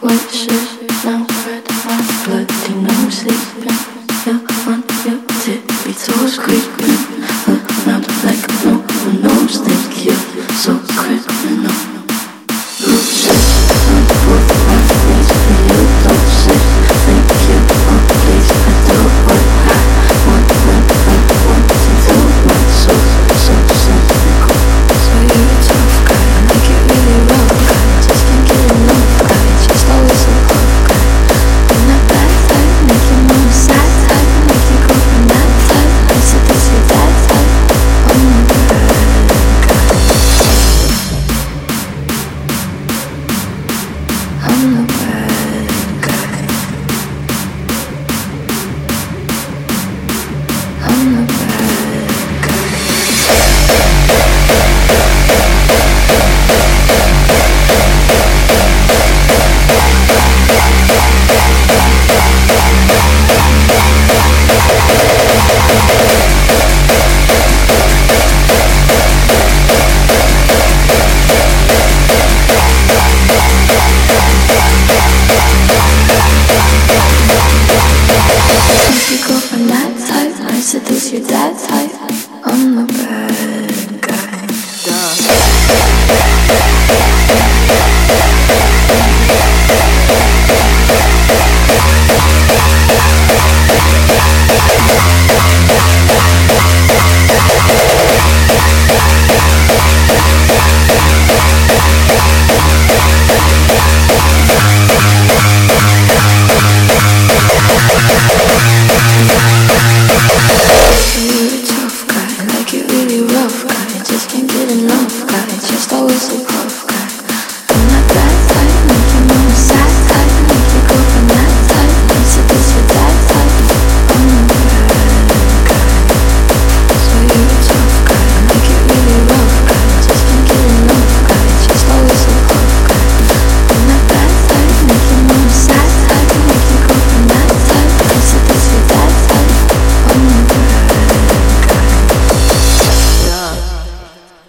What should now fret my? I'm said this your dad's type? I'm the